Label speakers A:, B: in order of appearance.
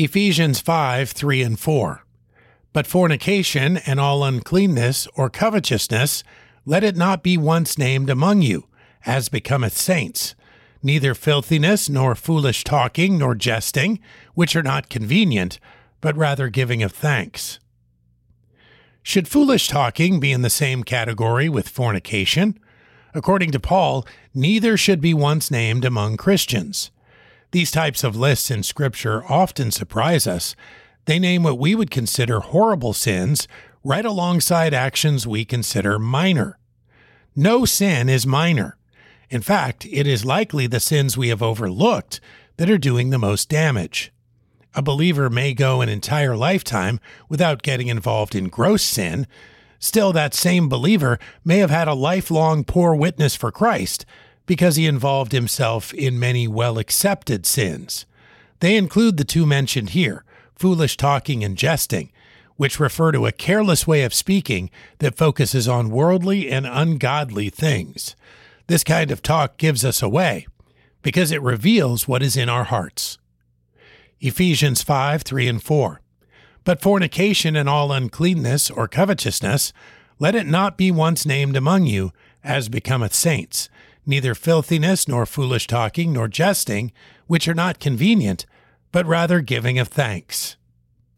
A: Ephesians 5 3 and 4. But fornication and all uncleanness or covetousness, let it not be once named among you, as becometh saints, neither filthiness, nor foolish talking, nor jesting, which are not convenient, but rather giving of thanks. Should foolish talking be in the same category with fornication? According to Paul, neither should be once named among Christians. These types of lists in Scripture often surprise us. They name what we would consider horrible sins right alongside actions we consider minor. No sin is minor. In fact, it is likely the sins we have overlooked that are doing the most damage. A believer may go an entire lifetime without getting involved in gross sin. Still, that same believer may have had a lifelong poor witness for Christ because he involved himself in many well accepted sins. They include the two mentioned here foolish talking and jesting, which refer to a careless way of speaking that focuses on worldly and ungodly things. This kind of talk gives us away because it reveals what is in our hearts. Ephesians 5 3 and 4. But fornication and all uncleanness or covetousness, let it not be once named among you, as becometh saints neither filthiness, nor foolish talking, nor jesting, which are not convenient, but rather giving of thanks.